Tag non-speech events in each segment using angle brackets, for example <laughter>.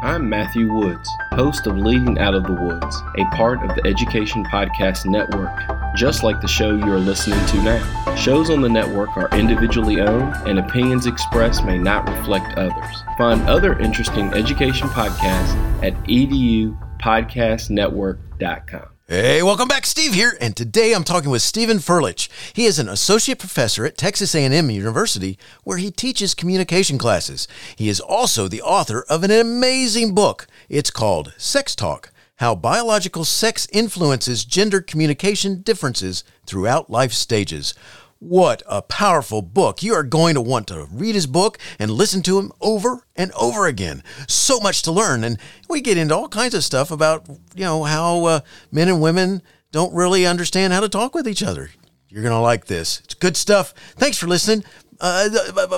I'm Matthew Woods, host of Leading Out of the Woods, a part of the Education Podcast Network, just like the show you are listening to now. Shows on the network are individually owned, and opinions expressed may not reflect others. Find other interesting education podcasts at edupodcastnetwork.com. Hey, welcome back. Steve here, and today I'm talking with Stephen Furlich. He is an associate professor at Texas A&M University where he teaches communication classes. He is also the author of an amazing book. It's called Sex Talk: How Biological Sex Influences Gender Communication Differences Throughout Life Stages. What a powerful book. You are going to want to read his book and listen to him over and over again. So much to learn. And we get into all kinds of stuff about, you know, how uh, men and women don't really understand how to talk with each other. You're going to like this. It's good stuff. Thanks for listening. Uh,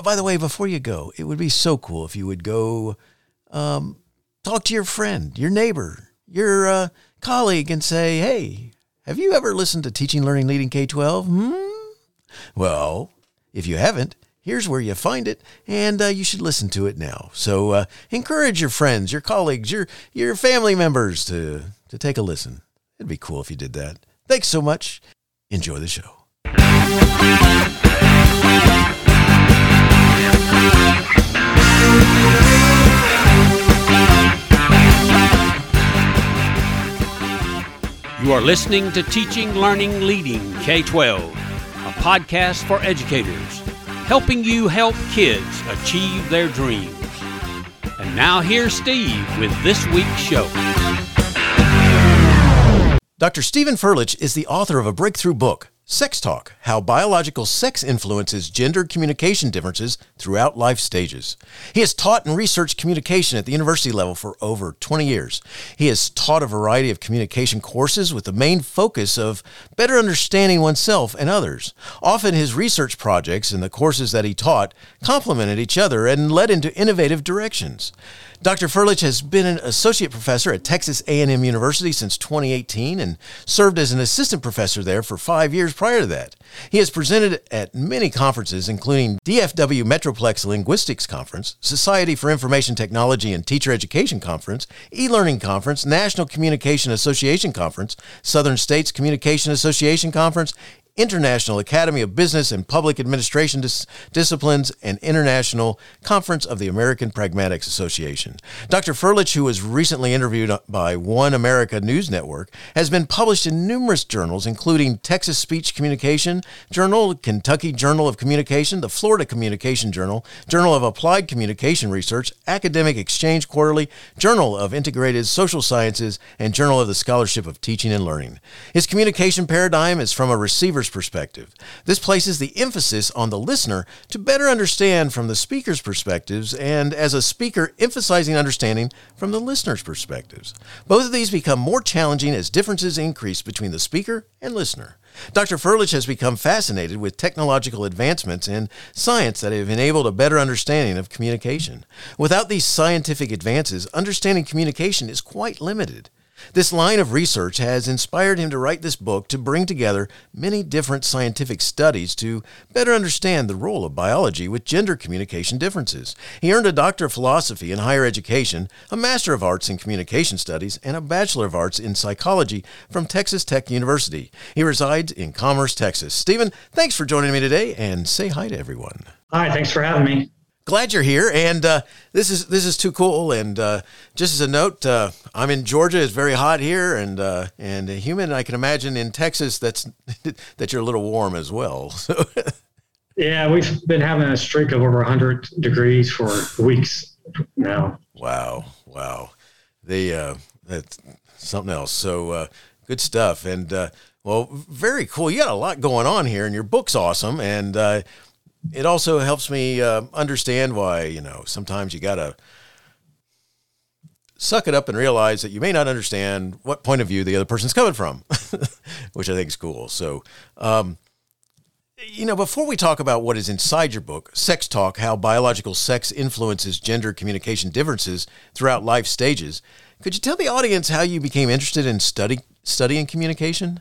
by the way, before you go, it would be so cool if you would go um, talk to your friend, your neighbor, your uh, colleague, and say, hey, have you ever listened to Teaching, Learning, Leading K 12? Hmm? Well, if you haven't, here's where you find it, and uh, you should listen to it now. So uh, encourage your friends, your colleagues, your your family members to to take a listen. It'd be cool if you did that. Thanks so much. Enjoy the show. You are listening to Teaching, Learning, Leading K 12 a podcast for educators, helping you help kids achieve their dreams. And now here's Steve with this week's show. Dr. Stephen Furlich is the author of a breakthrough book, Sex Talk How Biological Sex Influences Gender Communication Differences Throughout Life Stages. He has taught and researched communication at the university level for over 20 years. He has taught a variety of communication courses with the main focus of better understanding oneself and others. Often his research projects and the courses that he taught complemented each other and led into innovative directions. Dr. Furlich has been an associate professor at Texas A&M University since 2018 and served as an assistant professor there for five years prior to that. He has presented at many conferences, including DFW Metroplex Linguistics Conference, Society for Information Technology and Teacher Education Conference, e-learning conference, National Communication Association Conference, Southern States Communication Association Conference, International Academy of Business and Public Administration Dis- Disciplines, and International Conference of the American Pragmatics Association. Dr. Furlich, who was recently interviewed by One America News Network, has been published in numerous journals, including Texas Speech Communication Journal, Kentucky Journal of Communication, the Florida Communication Journal, Journal of Applied Communication Research, Academic Exchange Quarterly, Journal of Integrated Social Sciences, and Journal of the Scholarship of Teaching and Learning. His communication paradigm is from a receiver perspective. This places the emphasis on the listener to better understand from the speaker's perspectives, and as a speaker, emphasizing understanding from the listener's perspectives. Both of these become more challenging as differences increase between the speaker and listener. Dr. Furlich has become fascinated with technological advancements in science that have enabled a better understanding of communication. Without these scientific advances, understanding communication is quite limited. This line of research has inspired him to write this book to bring together many different scientific studies to better understand the role of biology with gender communication differences. He earned a Doctor of Philosophy in Higher Education, a Master of Arts in Communication Studies, and a Bachelor of Arts in Psychology from Texas Tech University. He resides in Commerce, Texas. Stephen, thanks for joining me today and say hi to everyone. Hi, thanks for having me glad you're here. And uh, this is this is too cool. And uh, just as a note, uh, I'm in Georgia. It's very hot here and uh, and humid. I can imagine in Texas that's <laughs> that you're a little warm as well. <laughs> So. yeah, we've been having a streak of over 100 degrees for weeks now. Wow, wow. The uh, that's something else. So uh, good stuff. And well, very cool. You got a lot going on here, and your book's awesome. And it also helps me uh, understand why you know sometimes you gotta suck it up and realize that you may not understand what point of view the other person's coming from, <laughs> which I think is cool. So, um, you know, before we talk about what is inside your book, Sex Talk How Biological Sex Influences Gender Communication Differences Throughout Life Stages, could you tell the audience how you became interested in study, studying communication?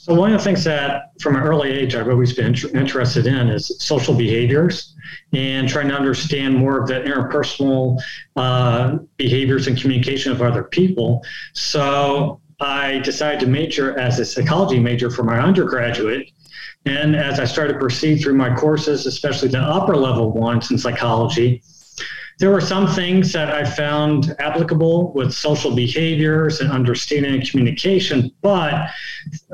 So one of the things that from an early age I've always been interested in is social behaviors and trying to understand more of the interpersonal uh, behaviors and communication of other people. So I decided to major as a psychology major for my undergraduate. And as I started to proceed through my courses, especially the upper level ones in psychology, there were some things that I found applicable with social behaviors and understanding and communication, but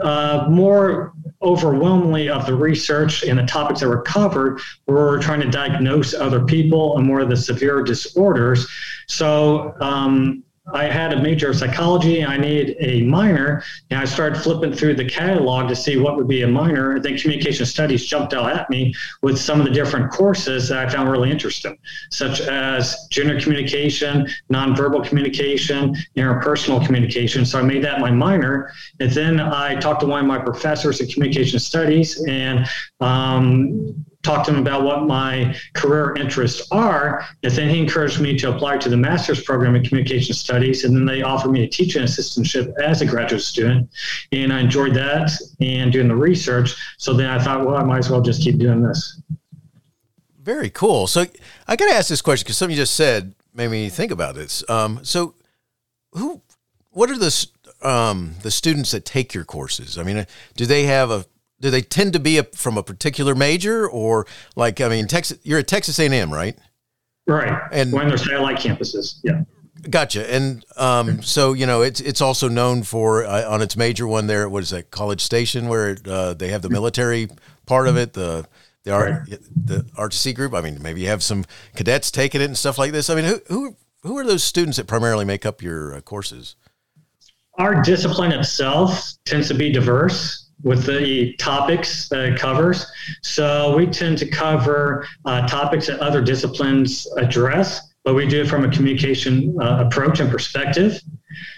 uh, more overwhelmingly of the research and the topics that were covered were trying to diagnose other people and more of the severe disorders. So um, I had a major of psychology. I needed a minor, and I started flipping through the catalog to see what would be a minor. And then communication studies jumped out at me with some of the different courses that I found really interesting, such as gender communication, nonverbal communication, interpersonal communication. So I made that my minor. And then I talked to one of my professors in communication studies and um, talk to him about what my career interests are. And then he encouraged me to apply to the master's program in communication studies. And then they offered me a teaching assistantship as a graduate student. And I enjoyed that and doing the research. So then I thought, well, I might as well just keep doing this. Very cool. So I got to ask this question because something you just said made me think about this. Um, so who, what are the, um, the students that take your courses? I mean, do they have a do they tend to be a, from a particular major or like I mean Texas you're at Texas A&M right? Right. And when they're satellite campuses yeah. Gotcha. And um, so you know it's it's also known for uh, on its major one there what is that College Station where it, uh, they have the military part of it the the art right. the RTC group. I mean maybe you have some cadets taking it and stuff like this. I mean who who who are those students that primarily make up your uh, courses? Our discipline itself tends to be diverse with the topics that it covers. So we tend to cover uh, topics that other disciplines address, but we do it from a communication uh, approach and perspective.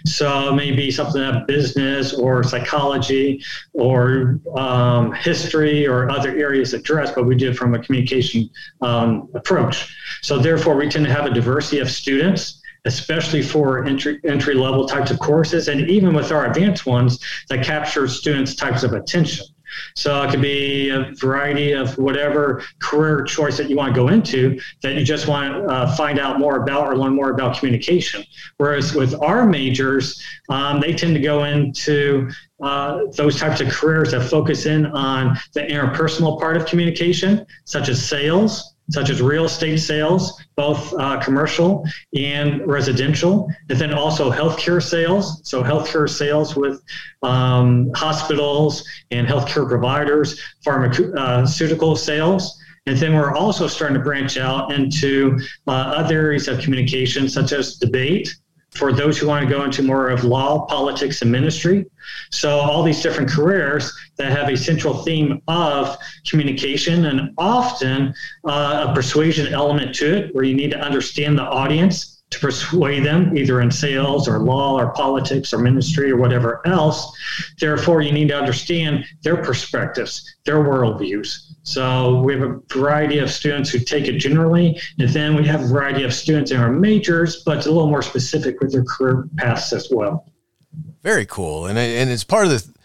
So maybe something about business or psychology or um, history or other areas addressed, but we do it from a communication um, approach. So therefore, we tend to have a diversity of students especially for entry entry level types of courses, and even with our advanced ones that capture students' types of attention. So it could be a variety of whatever career choice that you want to go into that you just want to uh, find out more about or learn more about communication. Whereas with our majors, um, they tend to go into uh, those types of careers that focus in on the interpersonal part of communication, such as sales, such as real estate sales, both uh, commercial and residential, and then also healthcare sales. So, healthcare sales with um, hospitals and healthcare providers, pharmaceutical sales. And then we're also starting to branch out into uh, other areas of communication, such as debate, for those who want to go into more of law, politics, and ministry. So, all these different careers that have a central theme of communication and often uh, a persuasion element to it, where you need to understand the audience to persuade them, either in sales or law or politics or ministry or whatever else. Therefore, you need to understand their perspectives, their worldviews. So we have a variety of students who take it generally, and then we have a variety of students in our majors, but a little more specific with their career paths as well. Very cool, and and it's part of the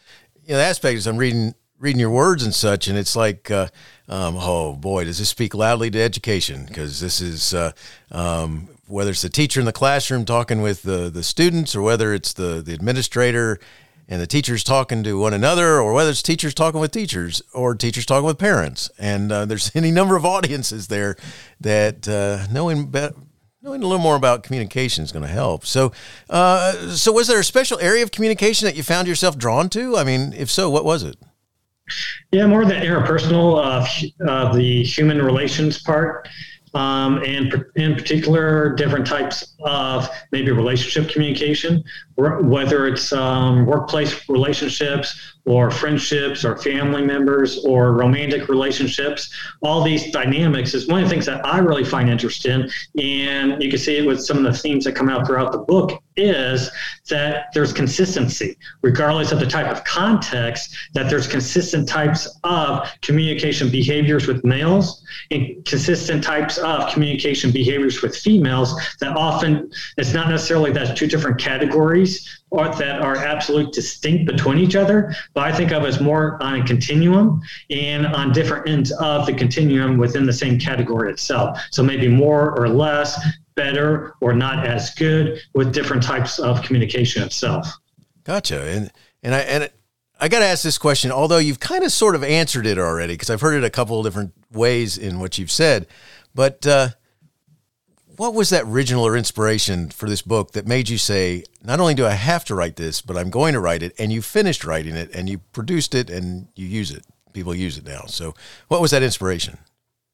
you know the aspect is I'm reading reading your words and such, and it's like, uh, um, oh boy, does this speak loudly to education? Because this is uh, um, whether it's the teacher in the classroom talking with the, the students or whether it's the, the administrator and the teachers talking to one another or whether it's teachers talking with teachers or teachers talking with parents. And uh, there's <laughs> any number of audiences there that uh, knowing knowing a little more about communication is going to help. So uh, so was there a special area of communication that you found yourself drawn to? I mean if so what was it? Yeah more the interpersonal uh, the human relations part um, and in particular, different types of maybe relationship communication, whether it's um, workplace relationships or friendships or family members or romantic relationships. All these dynamics is one of the things that I really find interesting. And you can see it with some of the themes that come out throughout the book is that there's consistency, regardless of the type of context, that there's consistent types of communication behaviors with males and consistent types of communication behaviors with females that often it's not necessarily that two different categories or that are absolute distinct between each other, but I think of as more on a continuum and on different ends of the continuum within the same category itself. So maybe more or less, better or not as good with different types of communication itself. Gotcha. And and I and I got to ask this question, although you've kind of sort of answered it already, because I've heard it a couple of different ways in what you've said. But uh, what was that original or inspiration for this book that made you say, not only do I have to write this, but I'm going to write it, and you finished writing it, and you produced it, and you use it. People use it now. So, what was that inspiration?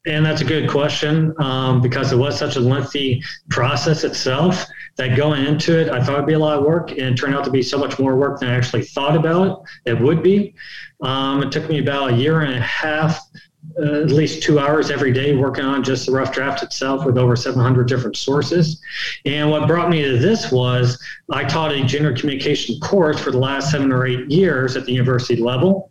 And that's a good question um, because it was such a lengthy process itself that going into it, I thought it'd be a lot of work, and it turned out to be so much more work than I actually thought about it, it would be. Um, it took me about a year and a half, uh, at least two hours every day, working on just the rough draft itself with over 700 different sources. And what brought me to this was I taught a gender communication course for the last seven or eight years at the university level.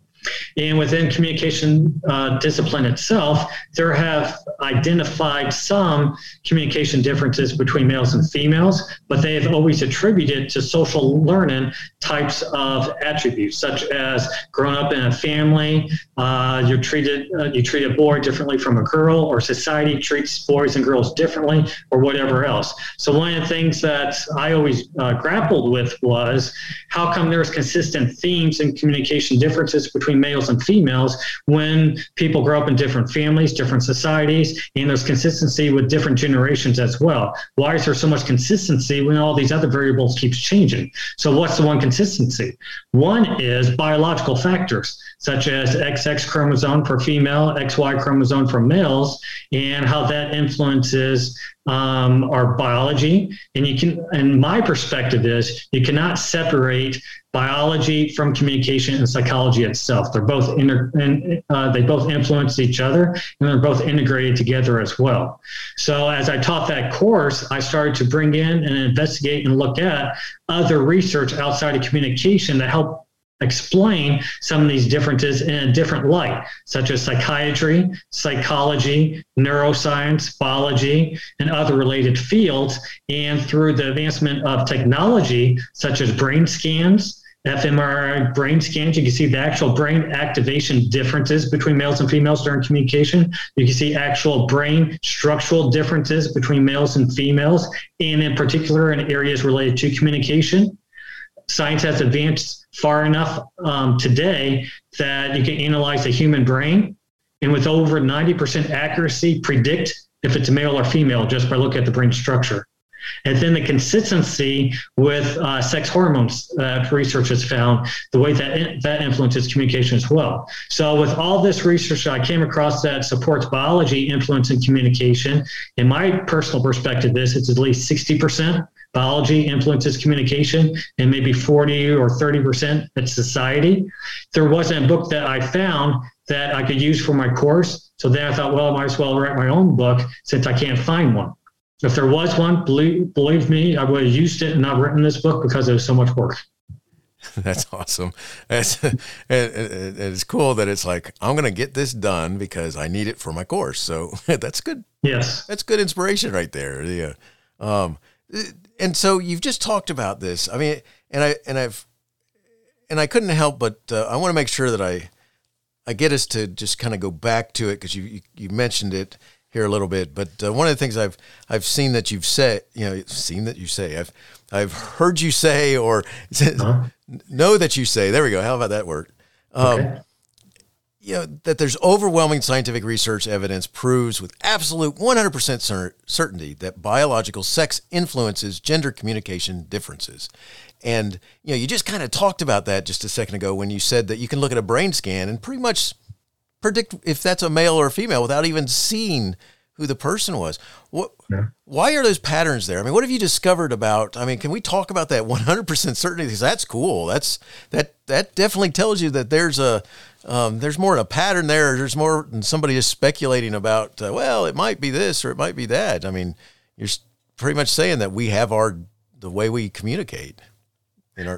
And within communication uh, discipline itself, there have identified some communication differences between males and females, but they have always attributed to social learning types of attributes, such as growing up in a family, uh, you're treated uh, you treat a boy differently from a girl, or society treats boys and girls differently, or whatever else. So one of the things that I always uh, grappled with was how come there's consistent themes and communication differences between males and females when people grow up in different families, different societies, and there's consistency with different generations as well. Why is there so much consistency when all these other variables keeps changing? So what's the one consistency? One is biological factors such as XX chromosome for female, XY chromosome for males, and how that influences um, our biology. And you can, and my perspective is, you cannot separate biology from communication and psychology itself. They're both inter, and uh, they both influence each other, and they're both integrated together as well. So as I taught that course, I started to bring in and investigate and look at other research outside of communication that help explain some of these differences in a different light, such as psychiatry, psychology, neuroscience, biology, and other related fields. And through the advancement of technology, such as brain scans, fMRI brain scans, you can see the actual brain activation differences between males and females during communication. You can see actual brain structural differences between males and females, and in particular in areas related to communication. Science has advanced far enough um, today that you can analyze the human brain and with over 90% accuracy predict if it's a male or female just by looking at the brain structure. And then the consistency with uh, sex hormones uh, research has found the way that that influences communication as well. So with all this research I came across that supports biology influencing communication, in my personal perspective, this it's at least 60% biology influences communication and maybe 40 or 30% at society. There wasn't a book that I found that I could use for my course. So then I thought, well, I might as well write my own book since I can't find one. If there was one, believe, believe me, I would have used it and not written this book because it was so much work. <laughs> That's awesome. It's, <laughs> it's cool that it's like, I'm going to get this done because I need it for my course. So <laughs> that's good. Yes. That's good inspiration right there. Yeah. Um, and so you've just talked about this. I mean, and I and I've and I couldn't help but uh, I want to make sure that I I get us to just kind of go back to it because you, you, you mentioned it here a little bit. But uh, one of the things I've I've seen that you've said, you know, seen that you say, I've I've heard you say or <laughs> uh-huh. know that you say. There we go. How about that word? Um, okay you know, that there's overwhelming scientific research evidence proves with absolute 100% cer- certainty that biological sex influences gender communication differences. And, you know, you just kind of talked about that just a second ago when you said that you can look at a brain scan and pretty much predict if that's a male or a female without even seeing who the person was. What, yeah. Why are those patterns there? I mean, what have you discovered about? I mean, can we talk about that 100% certainty? Because that's cool. That's that that definitely tells you that there's a um, there's more a pattern there. There's more than somebody just speculating about. Uh, well, it might be this or it might be that. I mean, you're pretty much saying that we have our the way we communicate.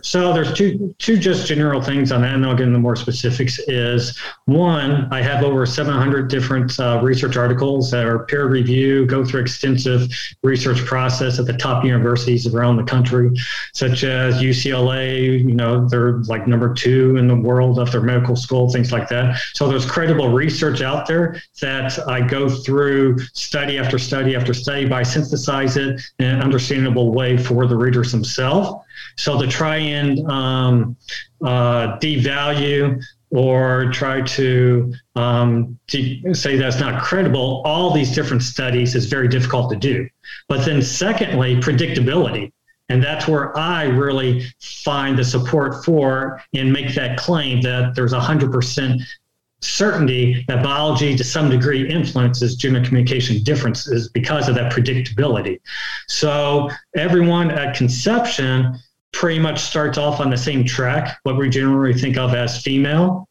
So there's two two just general things on that, and I'll get into more specifics. Is one, I have over 700 different uh, research articles that are peer review, go through extensive research process at the top universities around the country, such as UCLA. You know, they're like number two in the world of their medical school, things like that. So there's credible research out there that I go through study after study after study by synthesize it in an understandable way for the readers themselves. So to try and um, uh, devalue or try to um, de- say that's not credible, all these different studies is very difficult to do. But then, secondly, predictability. And that's where I really find the support for and make that claim that there's 100% certainty that biology to some degree influences gender communication differences because of that predictability. So everyone at conception pretty much starts off on the same track, what we generally think of as female.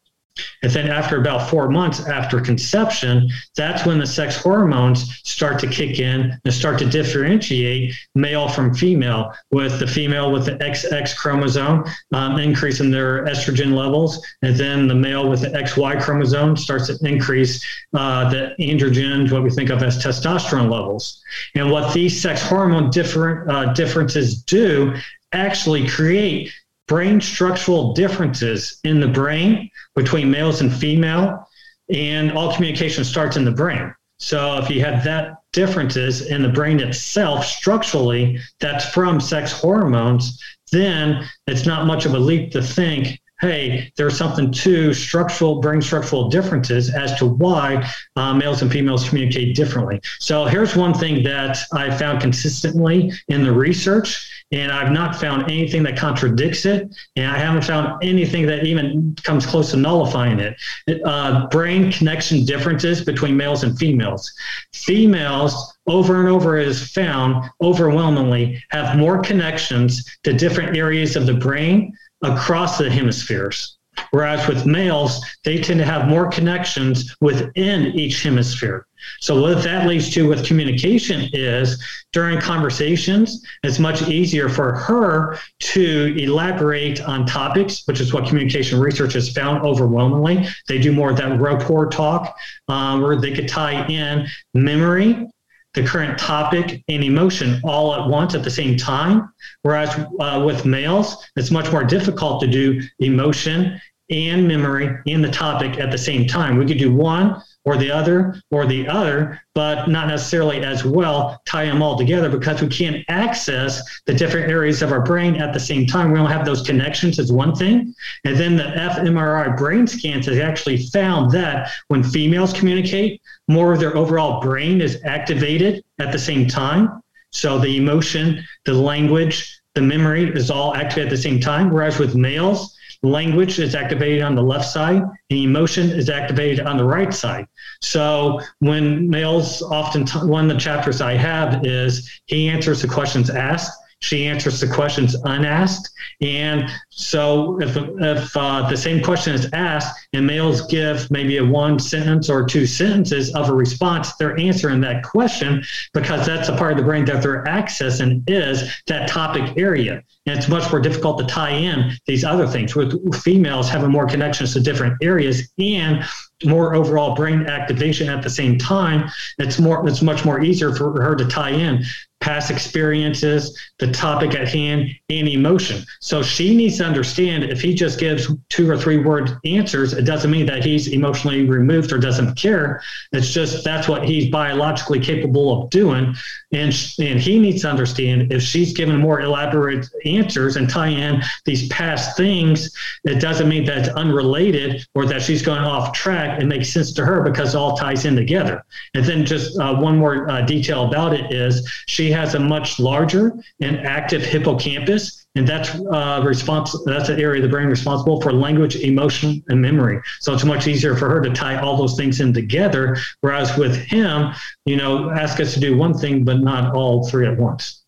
And then after about four months after conception, that's when the sex hormones start to kick in and start to differentiate male from female, with the female with the XX chromosome um, increasing their estrogen levels, and then the male with the XY chromosome starts to increase uh, the androgens, what we think of as testosterone levels. And what these sex hormone different uh, differences do actually create brain structural differences in the brain between males and female and all communication starts in the brain so if you have that differences in the brain itself structurally that's from sex hormones then it's not much of a leap to think hey, there's something to structural brain structural differences as to why uh, males and females communicate differently. So here's one thing that I found consistently in the research, and I've not found anything that contradicts it, and I haven't found anything that even comes close to nullifying it. Uh, brain connection differences between males and females. Females over and over is found overwhelmingly have more connections to different areas of the brain across the hemispheres. Whereas with males, they tend to have more connections within each hemisphere. So what that leads to with communication is during conversations, it's much easier for her to elaborate on topics, which is what communication research has found overwhelmingly. They do more of that rapport talk um, where they could tie in memory the current topic and emotion all at once at the same time. Whereas uh, with males, it's much more difficult to do emotion and memory in the topic at the same time. We could do one or the other or the other, but not necessarily as well tie them all together because we can't access the different areas of our brain at the same time. We don't have those connections as one thing. And then the fMRI brain scans has actually found that when females communicate, more of their overall brain is activated at the same time. So the emotion, the language, the memory is all activated at the same time. Whereas with males, language is activated on the left side and emotion is activated on the right side. So when males often, t- one of the chapters I have is he answers the questions asked she answers the questions unasked. And so if, if uh, the same question is asked and males give maybe a one sentence or two sentences of a response, they're answering that question because that's a part of the brain that they're accessing is that topic area. And it's much more difficult to tie in these other things with females having more connections to different areas and more overall brain activation at the same time it's more it's much more easier for her to tie in past experiences, the topic at hand, and emotion. So she needs to understand if he just gives two or three word answers, it doesn't mean that he's emotionally removed or doesn't care. It's just that's what he's biologically capable of doing. And, and he needs to understand if she's given more elaborate answers and tie in these past things, it doesn't mean that it's unrelated or that she's going off track. It makes sense to her because it all ties in together. And then just uh, one more uh, detail about it is she has a much larger and active hippocampus, and that's uh, respons- That's an area of the brain responsible for language, emotion, and memory. So it's much easier for her to tie all those things in together. Whereas with him, you know, ask us to do one thing, but not all three at once.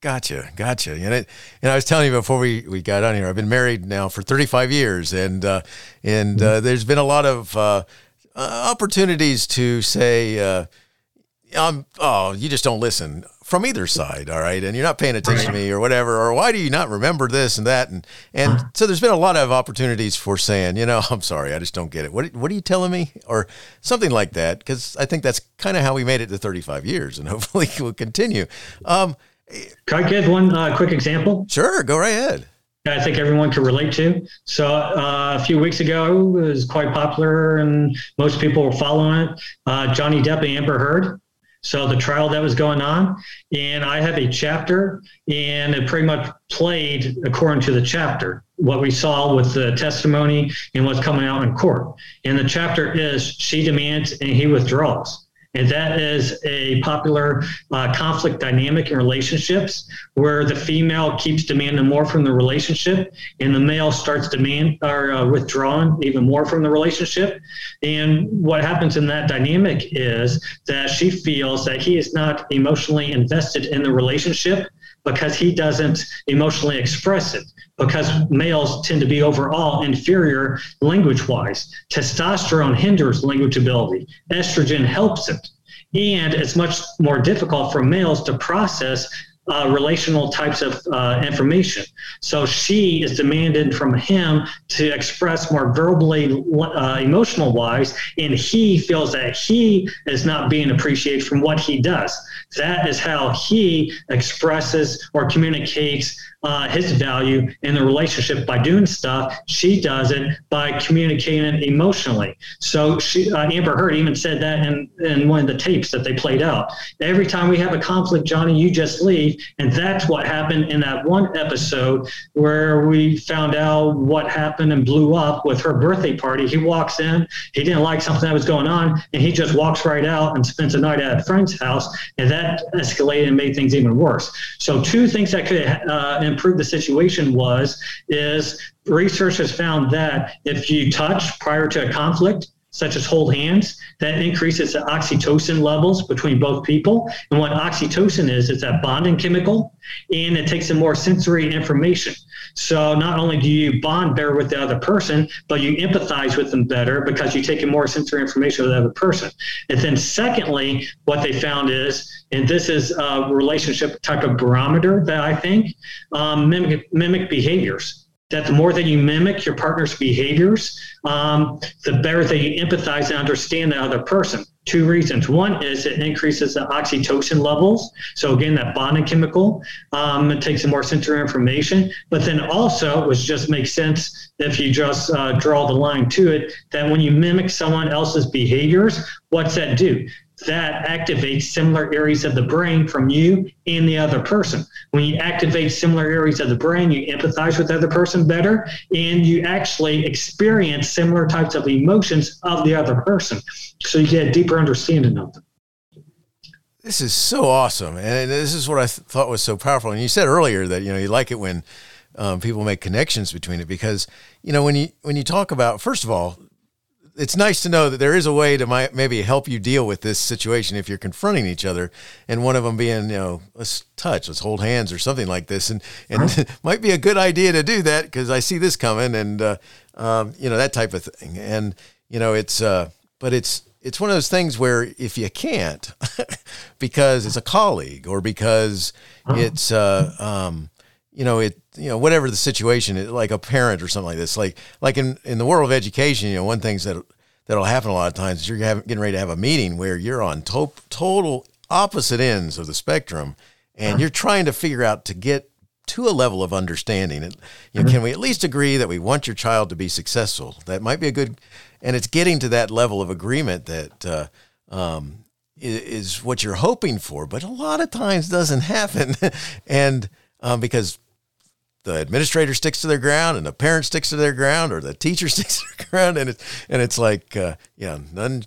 Gotcha, gotcha. And, it, and I was telling you before we, we got on here, I've been married now for 35 years, and uh, and uh, mm-hmm. there's been a lot of uh, uh opportunities to say, um, oh, you just don't listen from either side, all right, and you're not paying attention to me or whatever, or why do you not remember this and that, and and so there's been a lot of opportunities for saying, you know, <laughs> I'm sorry, I just don't get it. What what are you telling me, or something like that, because I think that's kind of how we made it to 35 years, and <laughs> hopefully we'll continue. Um, Can I give one uh, quick example? Sure, go right ahead. I think everyone can relate to. So uh, a few weeks ago, it was quite popular, and most people were following it. Uh, Johnny Depp and Amber Heard so the trial that was going on, and I have a chapter, and it pretty much played according to the chapter, what we saw with the testimony and what's coming out in court. And the chapter is she demands and he withdraws. And that is a popular uh, conflict dynamic in relationships where the female keeps demanding more from the relationship and the male starts demand or uh, withdrawing even more from the relationship. And what happens in that dynamic is that she feels that he is not emotionally invested in the relationship because he doesn't emotionally express it because males tend to be overall inferior language wise. Testosterone hinders language ability, estrogen helps it. And it's much more difficult for males to process uh, relational types of uh, information. So she is demanded from him to express more verbally, uh, emotional wise, and he feels that he is not being appreciated from what he does. That is how he expresses or communicates uh, his value in the relationship by doing stuff. She does it by communicating emotionally. So she, uh, Amber Heard even said that in, in one of the tapes that they played out. Every time we have a conflict, Johnny, you just leave. And that's what happened in that one episode where we found out what happened and blew up with her birthday party. He walks in, he didn't like something that was going on, and he just walks right out and spends the night at a friend's house. And that escalated and made things even worse. So, two things that could uh, improve the situation was is research has found that if you touch prior to a conflict, such as hold hands, that increases the oxytocin levels between both people. And what oxytocin is, it's that bonding chemical, and it takes in more sensory information. So not only do you bond better with the other person, but you empathize with them better because you take in more sensory information with the other person. And then secondly, what they found is, and this is a relationship type of barometer that I think um, mimic, mimic behaviors that the more that you mimic your partner's behaviors, um, the better that you empathize and understand the other person. Two reasons. One is it increases the oxytocin levels. So again, that bonding chemical, um, it takes more sensory information. But then also, which just makes sense if you just uh, draw the line to it, that when you mimic someone else's behaviors, what's that do? That activates similar areas of the brain from you and the other person. When you activate similar areas of the brain, you empathize with the other person better and you actually experience similar types of emotions of the other person. So you get a deeper understanding of them. This is so awesome. And this is what I th- thought was so powerful. And you said earlier that, you know, you like it when um, people make connections between it because, you know, when you, when you talk about, first of all, it's nice to know that there is a way to my, maybe help you deal with this situation if you're confronting each other, and one of them being, you know, let's touch, let's hold hands, or something like this, and and <laughs> might be a good idea to do that because I see this coming, and uh, um, you know that type of thing, and you know it's, uh, but it's it's one of those things where if you can't, <laughs> because it's a colleague or because it's uh, um, you know it you know whatever the situation is like a parent or something like this like like in in the world of education you know one things that that'll happen a lot of times is you're having, getting ready to have a meeting where you're on to- total opposite ends of the spectrum and you're trying to figure out to get to a level of understanding. It you know, can we at least agree that we want your child to be successful? That might be a good and it's getting to that level of agreement that uh, um, is, is what you're hoping for but a lot of times doesn't happen. <laughs> And um, because the administrator sticks to their ground and the parent sticks to their ground or the teacher <laughs> sticks to their ground. And it's and it's like uh, yeah none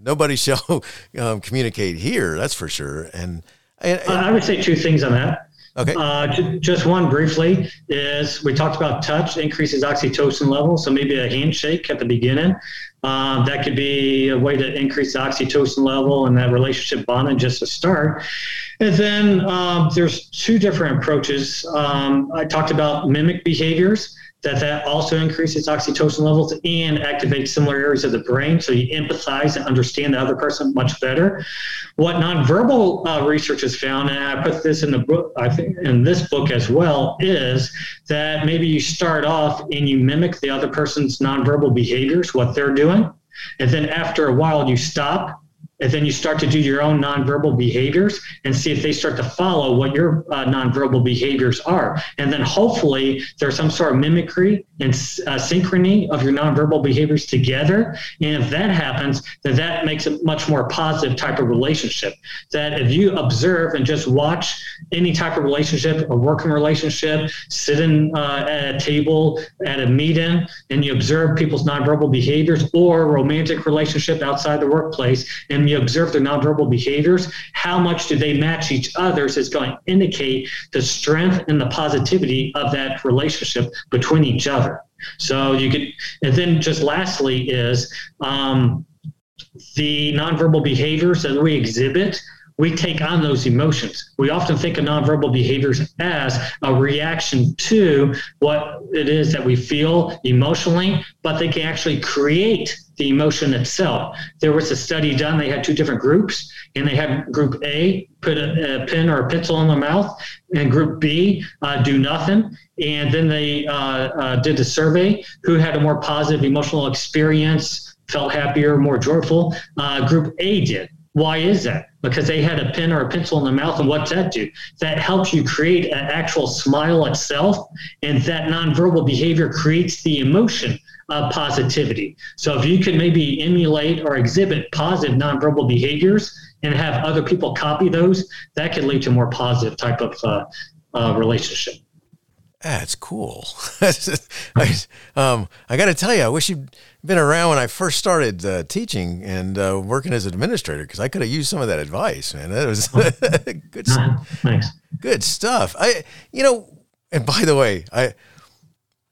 nobody <laughs> shall um, communicate here that's for sure. And, and, and, I would say two things on that. Okay. Uh, just one briefly is we talked about touch increases oxytocin levels. So maybe a handshake at the beginning um, that could be a way to increase the oxytocin level and that relationship bonding just to start and then um, there's two different approaches. Um, I talked about mimic behaviors. That that also increases oxytocin levels and activates similar areas of the brain. So you empathize and understand the other person much better. What nonverbal uh, research has found, and I put this in the book, I think in this book as well, is that maybe you start off and you mimic the other person's nonverbal behaviors, what they're doing. And then after a while, you stop and then you start to do your own nonverbal behaviors and see if they start to follow what your uh, nonverbal behaviors are. And then hopefully there's some sort of mimicry and uh, synchrony of your nonverbal behaviors together. And if that happens, then that makes a much more positive type of relationship. That if you observe and just watch any type of relationship, a working relationship, sit in uh, at a table at a meeting, and you observe people's nonverbal behaviors or romantic relationship outside the workplace, and you observe their nonverbal behaviors, how much do they match each other's is going to indicate the strength and the positivity of that relationship between each other. So you could, and then just lastly is um, the nonverbal behaviors that we exhibit we take on those emotions. We often think of nonverbal behaviors as a reaction to what it is that we feel emotionally, but they can actually create the emotion itself. There was a study done, they had two different groups, and they had group A put a, a pen or a pencil in their mouth, and group B uh, do nothing. And then they uh, uh, did a survey who had a more positive emotional experience, felt happier, more joyful. Uh, group A did. Why is that? Because they had a pen or a pencil in their mouth, and what's that do? That helps you create an actual smile itself, and that nonverbal behavior creates the emotion of positivity. So if you can maybe emulate or exhibit positive nonverbal behaviors and have other people copy those, that can lead to more positive type of uh, uh, relationship. That's cool. <laughs> I, um, I got to tell you, I wish you'd been around when I first started uh, teaching and uh, working as an administrator because I could have used some of that advice, man. That was <laughs> good. Stuff. Thanks. Good stuff. I, you know, and by the way, I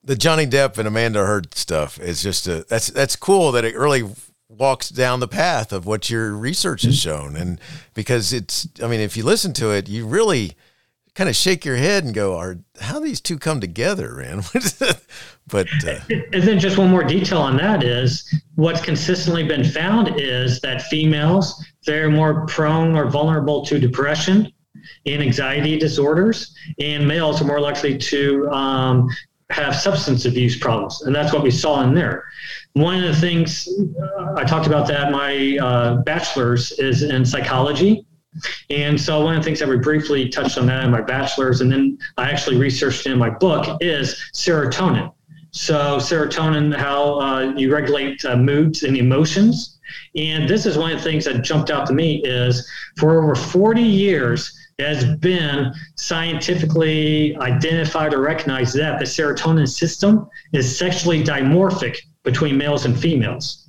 the Johnny Depp and Amanda Heard stuff is just a that's that's cool that it really walks down the path of what your research has shown and because it's I mean if you listen to it you really kind of shake your head and go are how these two come together man <laughs> but uh, and then just one more detail on that is what's consistently been found is that females they're more prone or vulnerable to depression and anxiety disorders, and males are more likely to um, have substance abuse problems, and that's what we saw in there. One of the things uh, I talked about that my uh, bachelor's is in psychology. And so one of the things that we briefly touched on that in my bachelor's, and then I actually researched in my book, is serotonin. So serotonin, how uh, you regulate uh, moods and emotions. And this is one of the things that jumped out to me is for over 40 years, has been scientifically identified or recognized that the serotonin system is sexually dimorphic between males and females.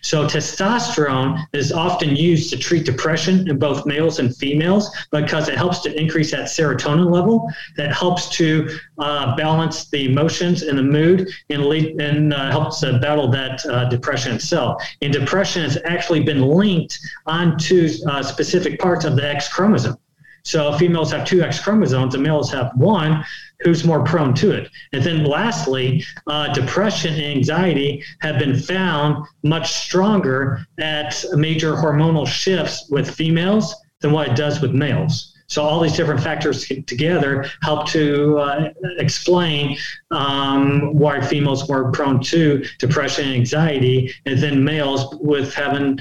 So, testosterone is often used to treat depression in both males and females because it helps to increase that serotonin level that helps to uh, balance the emotions and the mood and, lead, and uh, helps uh, battle that uh, depression itself. And depression has actually been linked onto uh, specific parts of the X chromosome. So females have two X chromosomes and males have one who's more prone to it. And then lastly, uh, depression and anxiety have been found much stronger at major hormonal shifts with females than what it does with males. So all these different factors together help to uh, explain um, why females more prone to depression and anxiety, and then males with having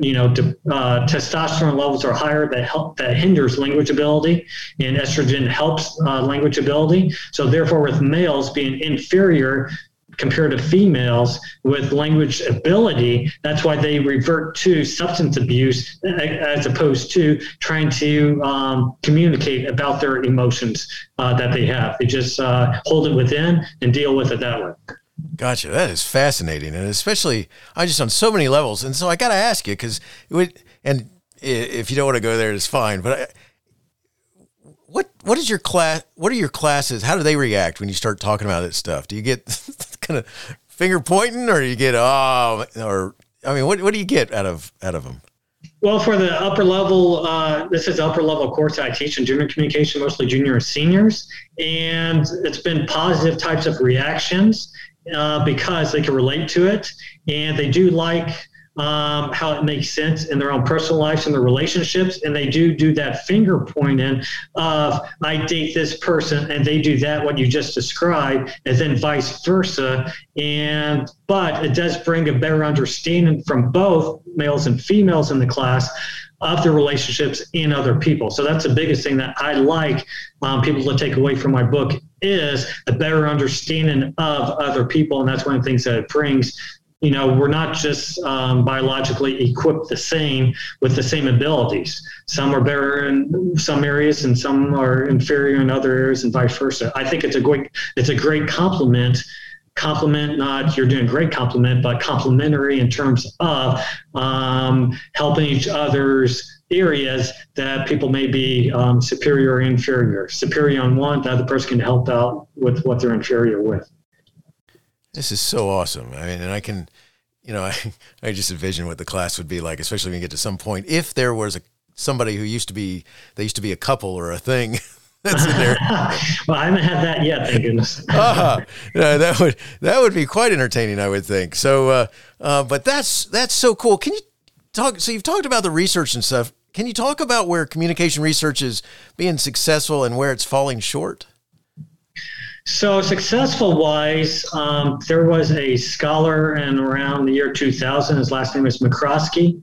you know, uh, testosterone levels are higher that help that hinders language ability, and estrogen helps uh, language ability. So therefore, with males being inferior compared to females with language ability, that's why they revert to substance abuse as opposed to trying to um, communicate about their emotions uh, that they have. They just uh, hold it within and deal with it that way. Gotcha. That is fascinating, and especially I just on so many levels. And so I got to ask you because and if you don't want to go there, it's fine. But I, what what is your class? What are your classes? How do they react when you start talking about this stuff? Do you get <laughs> kind of finger pointing, or do you get oh, or I mean, what what do you get out of out of them? Well, for the upper level, uh, this is upper level course I teach in junior communication, mostly junior and seniors, and it's been positive types of reactions uh, because they can relate to it, and they do like um, how it makes sense in their own personal lives and their relationships. And they do do that finger pointing of, I date this person and they do that, what you just described, and then vice versa. And, but it does bring a better understanding from both males and females in the class of the relationships in other people. So that's the biggest thing that I like um, people to take away from my book is a better understanding of other people. And that's one of the things that it brings you know, we're not just um, biologically equipped the same with the same abilities. Some are better in some areas, and some are inferior in other areas, and vice versa. I think it's a great it's a great compliment. Compliment, not you're doing great compliment, but complementary in terms of um, helping each other's areas that people may be um, superior or inferior. Superior on one, the other person can help out with what they're inferior with. This is so awesome. I mean, and I can, you know, <laughs> I, I just envision what the class would be like, especially when you get to some point. If there was a somebody who used to be, they used to be a couple or a thing <laughs> that's in there. <laughs> well, I haven't had that yet, thank goodness. uh, that would that would be quite entertaining, I would think. So, uh, uh, but that's that's so cool. Can you talk? So you've talked about the research and stuff. Can you talk about where communication research is being successful and where it's falling short? So successful wise, um, there was a scholar in around the year 2000. His last name is McCroskey,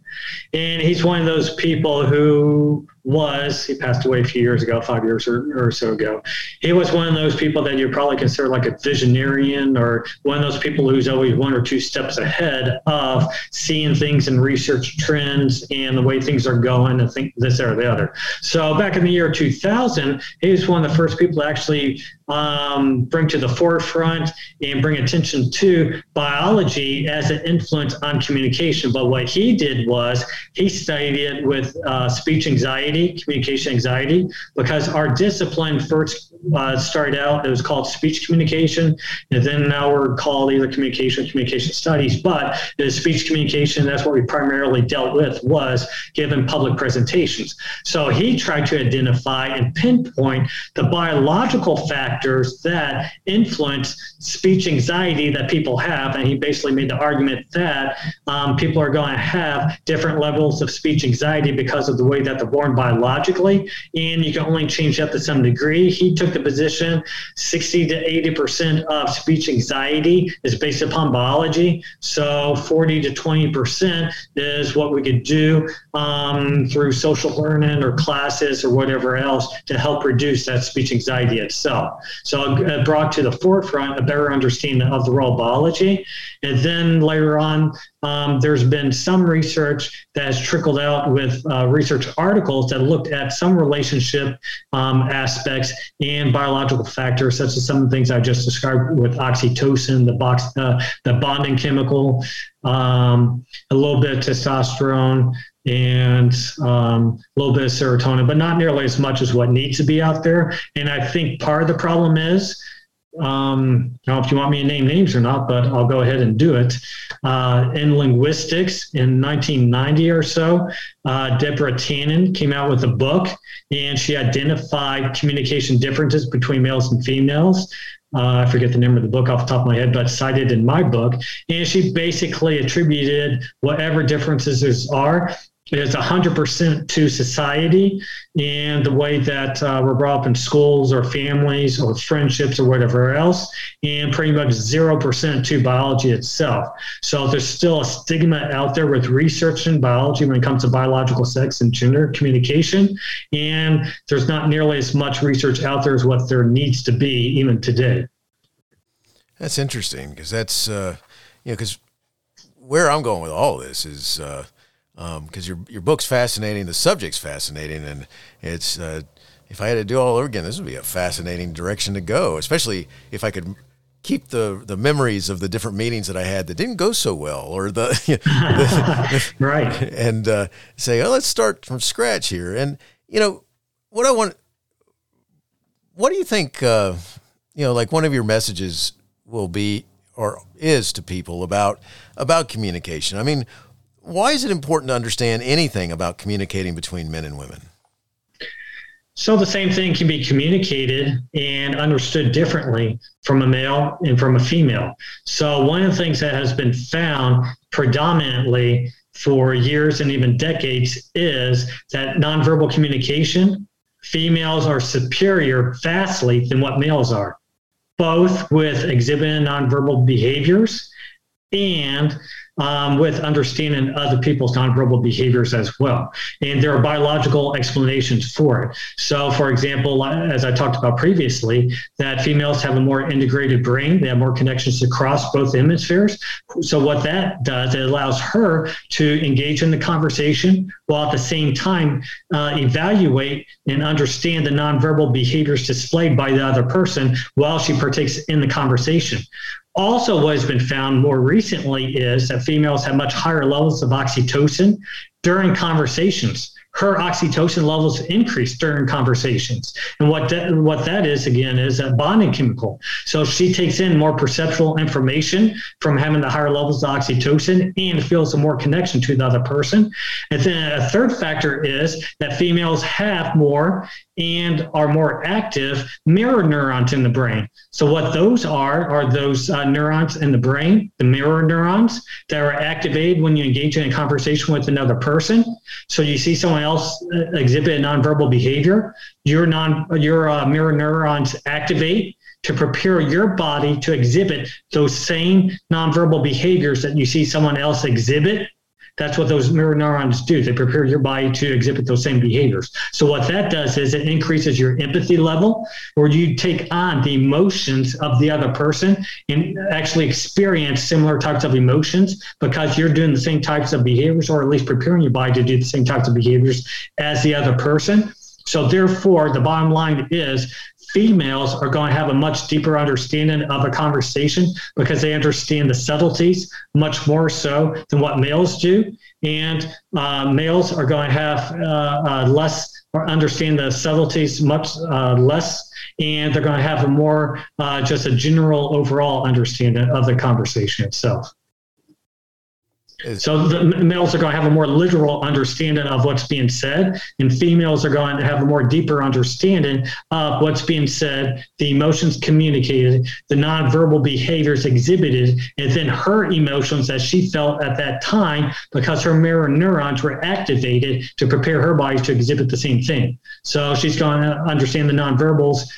and he's one of those people who was he passed away a few years ago, five years or, or so ago. He was one of those people that you probably consider like a visionarian or one of those people who's always one or two steps ahead of seeing things and research trends and the way things are going and think this or the other. So back in the year 2000, he was one of the first people to actually um, bring to the forefront and bring attention to biology as an influence on communication. But what he did was he studied it with uh, speech anxiety, communication anxiety, because our discipline first uh, started out, it was called speech communication, and then now we're called either communication communication studies. But the speech communication, that's what we primarily dealt with, was given public presentations. So he tried to identify and pinpoint the biological factors that influence speech anxiety that people have. And he basically made the argument that um, people are going to have different levels of speech anxiety because of the way that they're born biologically, and you can only change that to some degree. He took the position 60 to 80% of speech anxiety is based upon biology. So 40 to 20% is what we could do um, through social learning or classes or whatever else to help reduce that speech anxiety itself. So it brought to the forefront a better understanding of the raw biology. And then later on, um, there's been some research that has trickled out with uh, research articles that looked at some relationship um, aspects and biological factors, such as some of the things I just described with oxytocin, the box, uh, the bonding chemical, um, a little bit of testosterone, and um, a little bit of serotonin, but not nearly as much as what needs to be out there. And I think part of the problem is um, I don't know if you want me to name names or not, but I'll go ahead and do it. Uh, in linguistics in 1990 or so, uh, Deborah Tannen came out with a book and she identified communication differences between males and females. Uh, I forget the name of the book off the top of my head, but cited in my book. And she basically attributed whatever differences there are is 100% to society and the way that uh, we're brought up in schools or families or friendships or whatever else, and pretty much 0% to biology itself. So there's still a stigma out there with research in biology when it comes to biological sex and gender communication, and there's not nearly as much research out there as what there needs to be even today. That's interesting because that's, uh, you know, because where I'm going with all this is, uh, because um, your your book's fascinating, the subject's fascinating, and it's uh, if I had to do all over again, this would be a fascinating direction to go. Especially if I could keep the the memories of the different meetings that I had that didn't go so well, or the, <laughs> the <laughs> right, and uh, say, oh, let's start from scratch here. And you know what I want. What do you think? Uh, you know, like one of your messages will be or is to people about about communication. I mean, why is it important to understand anything about communicating between men and women? So the same thing can be communicated and understood differently from a male and from a female. So one of the things that has been found predominantly for years and even decades is that nonverbal communication, females are superior vastly than what males are, both with exhibiting nonverbal behaviors and um, with understanding other people's nonverbal behaviors as well. And there are biological explanations for it. So, for example, as I talked about previously, that females have a more integrated brain, they have more connections across both hemispheres. So, what that does, it allows her to engage in the conversation while at the same time uh, evaluate and understand the nonverbal behaviors displayed by the other person while she partakes in the conversation. Also, what has been found more recently is that females have much higher levels of oxytocin during conversations her oxytocin levels increase during conversations. And what that, what that is again is a bonding chemical. So she takes in more perceptual information from having the higher levels of oxytocin and feels a more connection to the other person. And then a third factor is that females have more and are more active mirror neurons in the brain. So what those are are those uh, neurons in the brain, the mirror neurons that are activated when you engage in a conversation with another person. So you see someone else uh, exhibit nonverbal behavior, your non your uh, mirror neurons activate to prepare your body to exhibit those same nonverbal behaviors that you see someone else exhibit that's what those mirror neurons do. They prepare your body to exhibit those same behaviors. So what that does is it increases your empathy level, where you take on the emotions of the other person and actually experience similar types of emotions because you're doing the same types of behaviors, or at least preparing your body to do the same types of behaviors as the other person. So therefore, the bottom line is females are going to have a much deeper understanding of a conversation because they understand the subtleties much more so than what males do. And uh, males are going to have uh, uh, less or understand the subtleties much uh, less. And they're going to have a more uh, just a general overall understanding of the conversation itself so the males are going to have a more literal understanding of what's being said, and females are going to have a more deeper understanding of what's being said, the emotions communicated, the nonverbal behaviors exhibited, and then her emotions that she felt at that time because her mirror neurons were activated to prepare her body to exhibit the same thing. So she's going to understand the nonverbals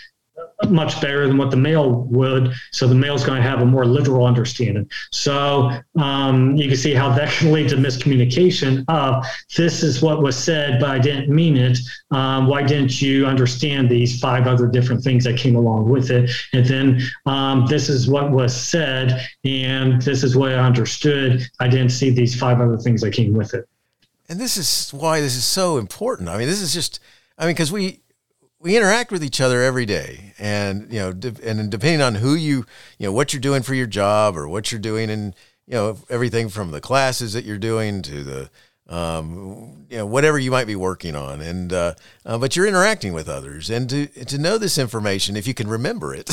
much better than what the male would. So the male's going to have a more literal understanding. So um, you can see how that <laughs> can lead to miscommunication of this is what was said, but I didn't mean it. Um, why didn't you understand these five other different things that came along with it? And then um, this is what was said, and this is what I understood. I didn't see these five other things that came with it. And this is why this is so important. I mean, this is just, I mean, because we, we interact with each other every day. And you know and depending on who you you know what you're doing for your job or what you're doing and you know everything from the classes that you're doing to the um, you know whatever you might be working on. And uh, uh, but you're interacting with others. And to to know this information if you can remember it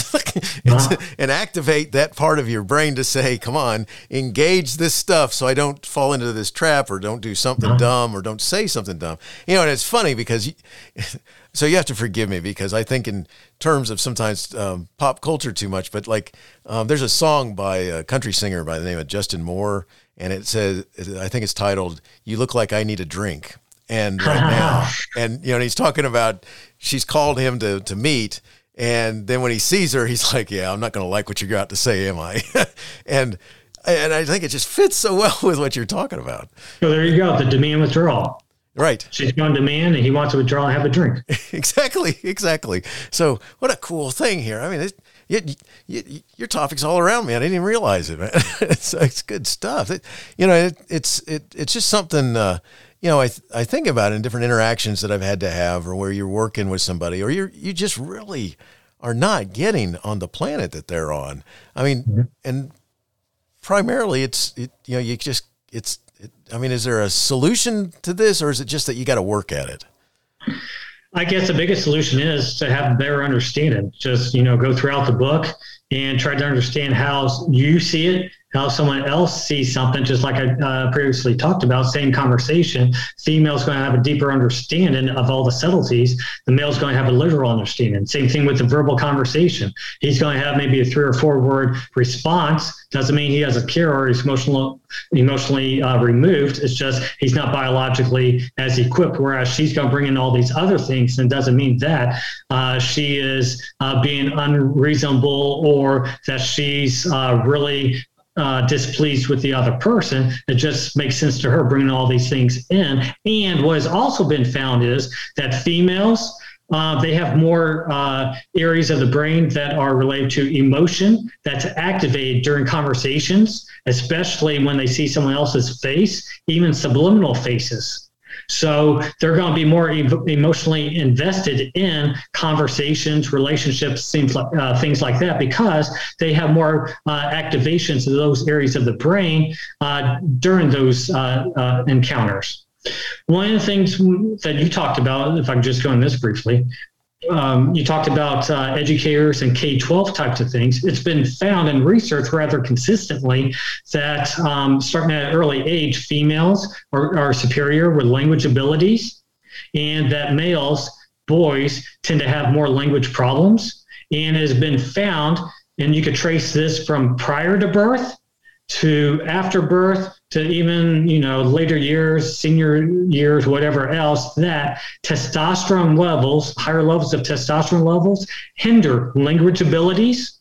<laughs> and activate that part of your brain to say come on engage this stuff so I don't fall into this trap or don't do something dumb or don't say something dumb. You know and it's funny because you, <laughs> so you have to forgive me because I think in terms of sometimes um, pop culture too much, but like um, there's a song by a country singer by the name of Justin Moore, and it says I think it's titled "You Look Like I Need a Drink." And right <laughs> now, and you know, and he's talking about she's called him to to meet, and then when he sees her, he's like, "Yeah, I'm not going to like what you got to say, am I?" <laughs> and and I think it just fits so well <laughs> with what you're talking about. So there you go, the demand withdrawal. Right. She's going to man and he wants to withdraw and have a drink. <laughs> exactly. Exactly. So what a cool thing here. I mean, it, it, it, your topic's all around me. I didn't even realize it, man. <laughs> it's, it's good stuff. It, you know, it, it's, it, it's just something, uh, you know, I, th- I think about in different interactions that I've had to have or where you're working with somebody or you're, you just really are not getting on the planet that they're on. I mean, mm-hmm. and primarily it's, it, you know, you just, it's, I mean, is there a solution to this, or is it just that you got to work at it? I guess the biggest solution is to have better understanding. Just you know, go throughout the book and try to understand how you see it how someone else sees something, just like I uh, previously talked about, same conversation. Female's going to have a deeper understanding of all the subtleties. The male's going to have a literal understanding. Same thing with the verbal conversation. He's going to have maybe a three or four word response. Doesn't mean he has a cure or he's emotional, emotionally uh, removed. It's just he's not biologically as equipped. Whereas she's going to bring in all these other things, and doesn't mean that uh, she is uh, being unreasonable or that she's uh, really uh, displeased with the other person. It just makes sense to her bringing all these things in. And what has also been found is that females. Uh, they have more uh, areas of the brain that are related to emotion that's activated during conversations, especially when they see someone else's face, even subliminal faces. So they're going to be more emotionally invested in conversations, relationships, things like uh, things like that, because they have more uh, activations of those areas of the brain uh, during those uh, uh, encounters. One of the things that you talked about, if I can just go on this briefly, um, you talked about uh, educators and K 12 types of things. It's been found in research rather consistently that um, starting at an early age, females are, are superior with language abilities, and that males, boys, tend to have more language problems. And it has been found, and you could trace this from prior to birth to after birth to even you know later years senior years whatever else that testosterone levels higher levels of testosterone levels hinder language abilities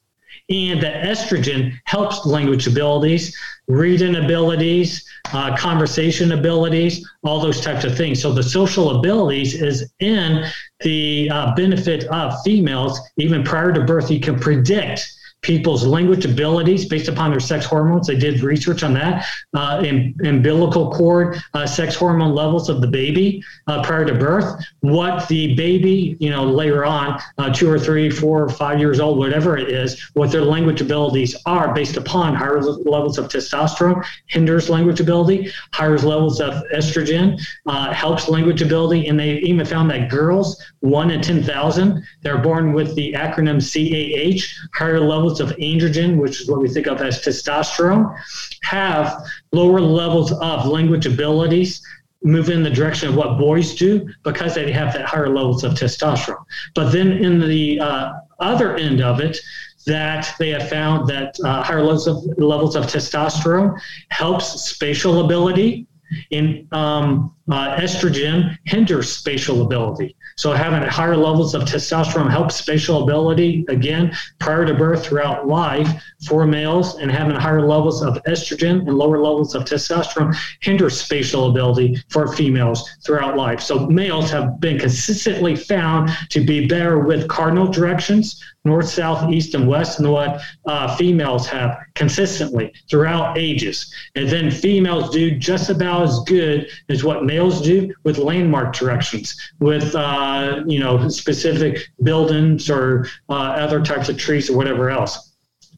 and that estrogen helps language abilities reading abilities uh, conversation abilities all those types of things. So the social abilities is in the uh, benefit of females. Even prior to birth you can predict people's language abilities based upon their sex hormones. They did research on that, uh, in, umbilical cord uh, sex hormone levels of the baby uh, prior to birth. What the baby, you know, later on, uh, two or three, four or five years old, whatever it is, what their language abilities are based upon higher levels of testosterone hinders language ability, higher levels of estrogen uh, helps language ability, and they even found that girls, one in ten thousand, they're born with the acronym CAH, higher levels levels of androgen, which is what we think of as testosterone, have lower levels of language abilities move in the direction of what boys do because they have that higher levels of testosterone. But then in the uh, other end of it, that they have found that uh, higher levels of, levels of testosterone helps spatial ability in um, uh, estrogen hinders spatial ability. So having higher levels of testosterone helps spatial ability again prior to birth throughout life for males, and having higher levels of estrogen and lower levels of testosterone hinders spatial ability for females throughout life. So males have been consistently found to be better with cardinal directions, north, south, east, and west, and what uh, females have consistently throughout ages. And then females do just about as good as what males do with landmark directions, with uh, you know specific buildings or uh, other types of trees or whatever else.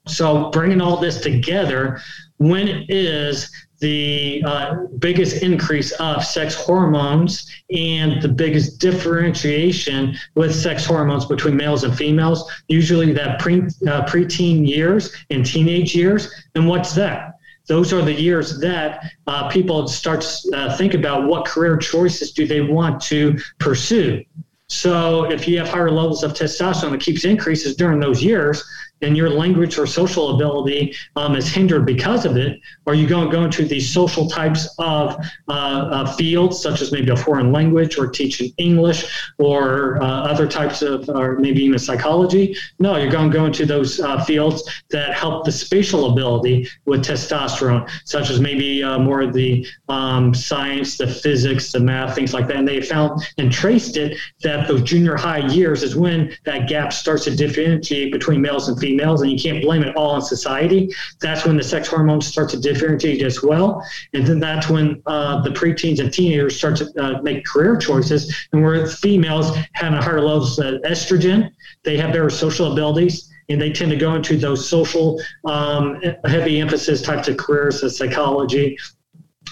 So bringing all this together, when is the uh, biggest increase of sex hormones and the biggest differentiation with sex hormones between males and females, usually that pre, uh, preteen years and teenage years. And what's that? Those are the years that uh, people start to uh, think about what career choices do they want to pursue. So if you have higher levels of testosterone that keeps increases during those years, and your language or social ability um, is hindered because of it, or you go and go into these social types of uh, uh, fields, such as maybe a foreign language or teaching English or uh, other types of, or maybe even psychology. No, you're going to go into those uh, fields that help the spatial ability with testosterone, such as maybe uh, more of the um, science, the physics, the math, things like that. And they found and traced it that those junior high years is when that gap starts to differentiate between males and females females, and you can't blame it all on society. That's when the sex hormones start to differentiate as well, and then that's when uh, the preteens and teenagers start to uh, make career choices. And where females have a higher levels of estrogen, they have better social abilities and they tend to go into those social um, heavy emphasis types of careers, as psychology,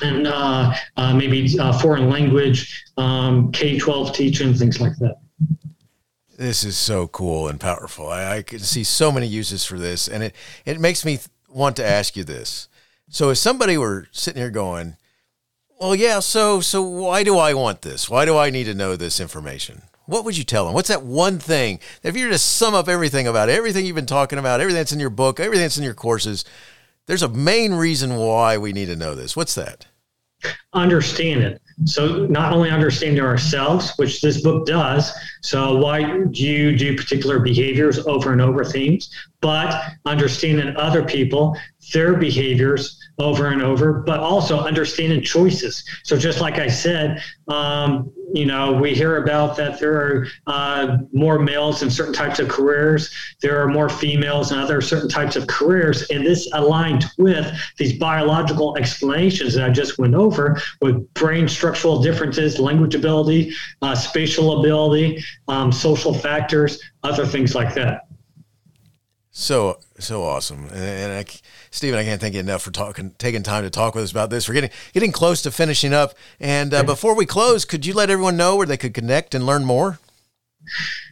and uh, uh, maybe uh, foreign language, um, K 12 teaching, things like that. This is so cool and powerful. I, I can see so many uses for this, and it it makes me want to ask you this. So, if somebody were sitting here going, "Well, yeah, so so why do I want this? Why do I need to know this information?" What would you tell them? What's that one thing? If you were to sum up everything about everything you've been talking about, everything that's in your book, everything that's in your courses, there's a main reason why we need to know this. What's that? Understand it. So not only understanding ourselves, which this book does. So why do you do particular behaviors over and over themes, but understanding other people, their behaviors over and over, but also understanding choices. So just like I said, um, you know, we hear about that there are uh, more males in certain types of careers, there are more females in other certain types of careers, and this aligned with these biological explanations that I just went over with brain structural differences, language ability, uh, spatial ability, um, social factors, other things like that. So so awesome, and, I, Stephen, I can't thank you enough for talking, taking time to talk with us about this. We're getting getting close to finishing up, and uh, before we close, could you let everyone know where they could connect and learn more?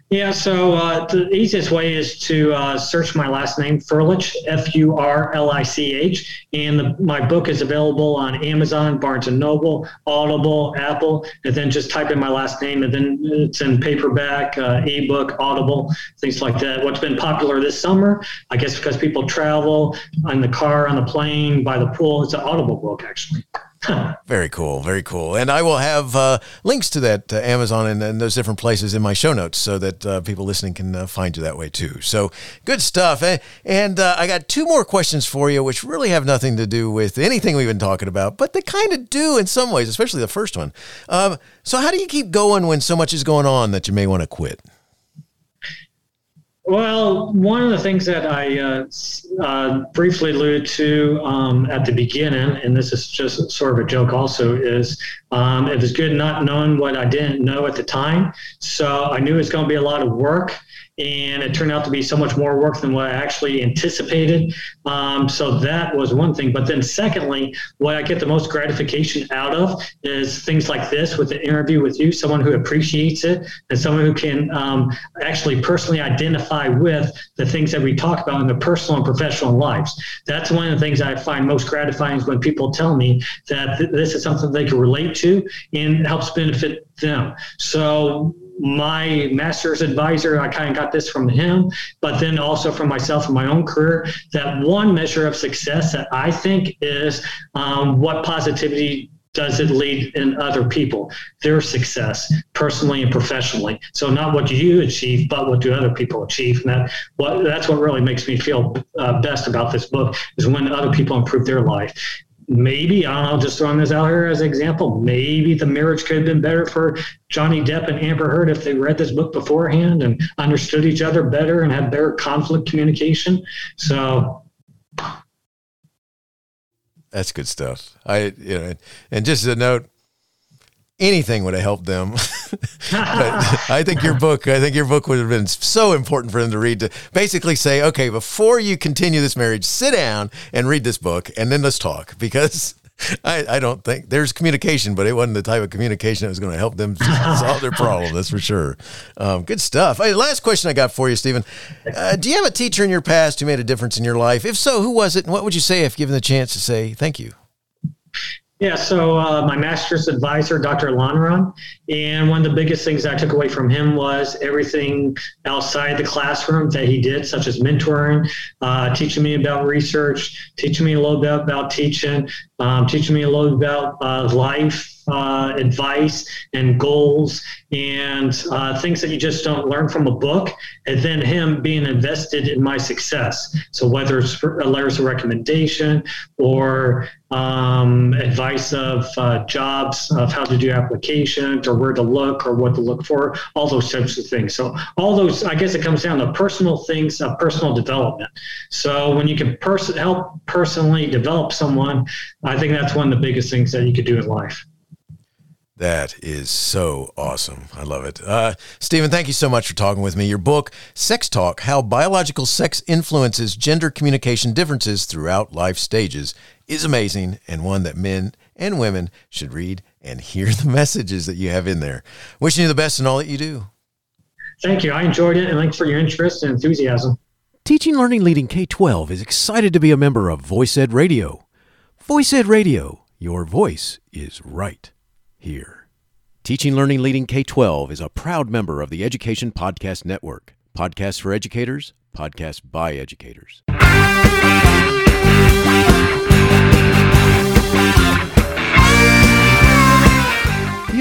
Yeah, so uh, the easiest way is to uh, search my last name, Furlich, F U R L I C H. And the, my book is available on Amazon, Barnes and Noble, Audible, Apple. And then just type in my last name, and then it's in paperback, uh, ebook, Audible, things like that. What's been popular this summer, I guess because people travel on the car, on the plane, by the pool, it's an Audible book, actually. <laughs> very cool, very cool. And I will have uh, links to that uh, Amazon and, and, those different places in my show notes so that uh, people listening can uh, find you that way too. So good stuff. And uh, I got two more questions for you, which really have nothing to do with anything we've been talking about, but they kind of do in some ways, especially the first one. Um, so, how do you keep going when so much is going on that you may want to quit? Well, one of the things that I uh, uh, briefly alluded to um, at the beginning, and this is just sort of a joke also, is um, it was good not knowing what I didn't know at the time. So I knew it was going to be a lot of work and it turned out to be so much more work than what I actually anticipated. Um, so that was one thing. But then, secondly, what I get the most gratification out of is things like this with the interview with you, someone who appreciates it and someone who can um, actually personally identify with the things that we talk about in their personal and professional lives. That's one of the things I find most gratifying is when people tell me that th- this is something they can relate to and helps benefit them. So my master's advisor, I kind of got this from him, but then also from myself in my own career, that one measure of success that I think is um, what positivity does it lead in other people, their success personally and professionally. So not what you achieve, but what do other people achieve. And that what that's what really makes me feel uh, best about this book is when other people improve their life maybe I don't know, just throwing this out here as an example. Maybe the marriage could have been better for Johnny Depp and Amber Heard if they read this book beforehand and understood each other better and had better conflict communication. So that's good stuff. I you know, and just as a note, anything would have helped them. <laughs> but I think your book, I think your book would have been so important for them to read to basically say, okay, before you continue this marriage, sit down and read this book and then let's talk because <laughs> I, I don't think there's communication, but it wasn't the type of communication that was going to help them <laughs> solve their problem. That's for sure. Um, good stuff. Hey, last question I got for you, Stephen. Uh, do you have a teacher in your past who made a difference in your life? If so, who was it? And what would you say if given the chance to say thank you? Yeah, so uh, my master's advisor, Dr. Lanran, and one of the biggest things I took away from him was everything outside the classroom that he did, such as mentoring, uh, teaching me about research, teaching me a little bit about teaching, um, teaching me a little bit about uh, life, uh, advice and goals and uh, things that you just don't learn from a book, and then him being invested in my success. So whether it's letters of recommendation or um, advice of uh, jobs, of how to do applications or where to look or what to look for, all those types of things. So all those, I guess it comes down to personal things of personal development. So when you can pers- help personally develop someone, I think that's one of the biggest things that you could do in life. That is so awesome. I love it. Uh, Stephen, thank you so much for talking with me. Your book, Sex Talk How Biological Sex Influences Gender Communication Differences Throughout Life Stages, is amazing and one that men and women should read and hear the <laughs> messages that you have in there. Wishing you the best in all that you do. Thank you. I enjoyed it and thanks for your interest and enthusiasm. Teaching Learning Leading K 12 is excited to be a member of Voice Ed Radio. Voice Ed Radio, your voice is right here. Teaching Learning Leading K 12 is a proud member of the Education Podcast Network. Podcasts for educators, podcasts by educators.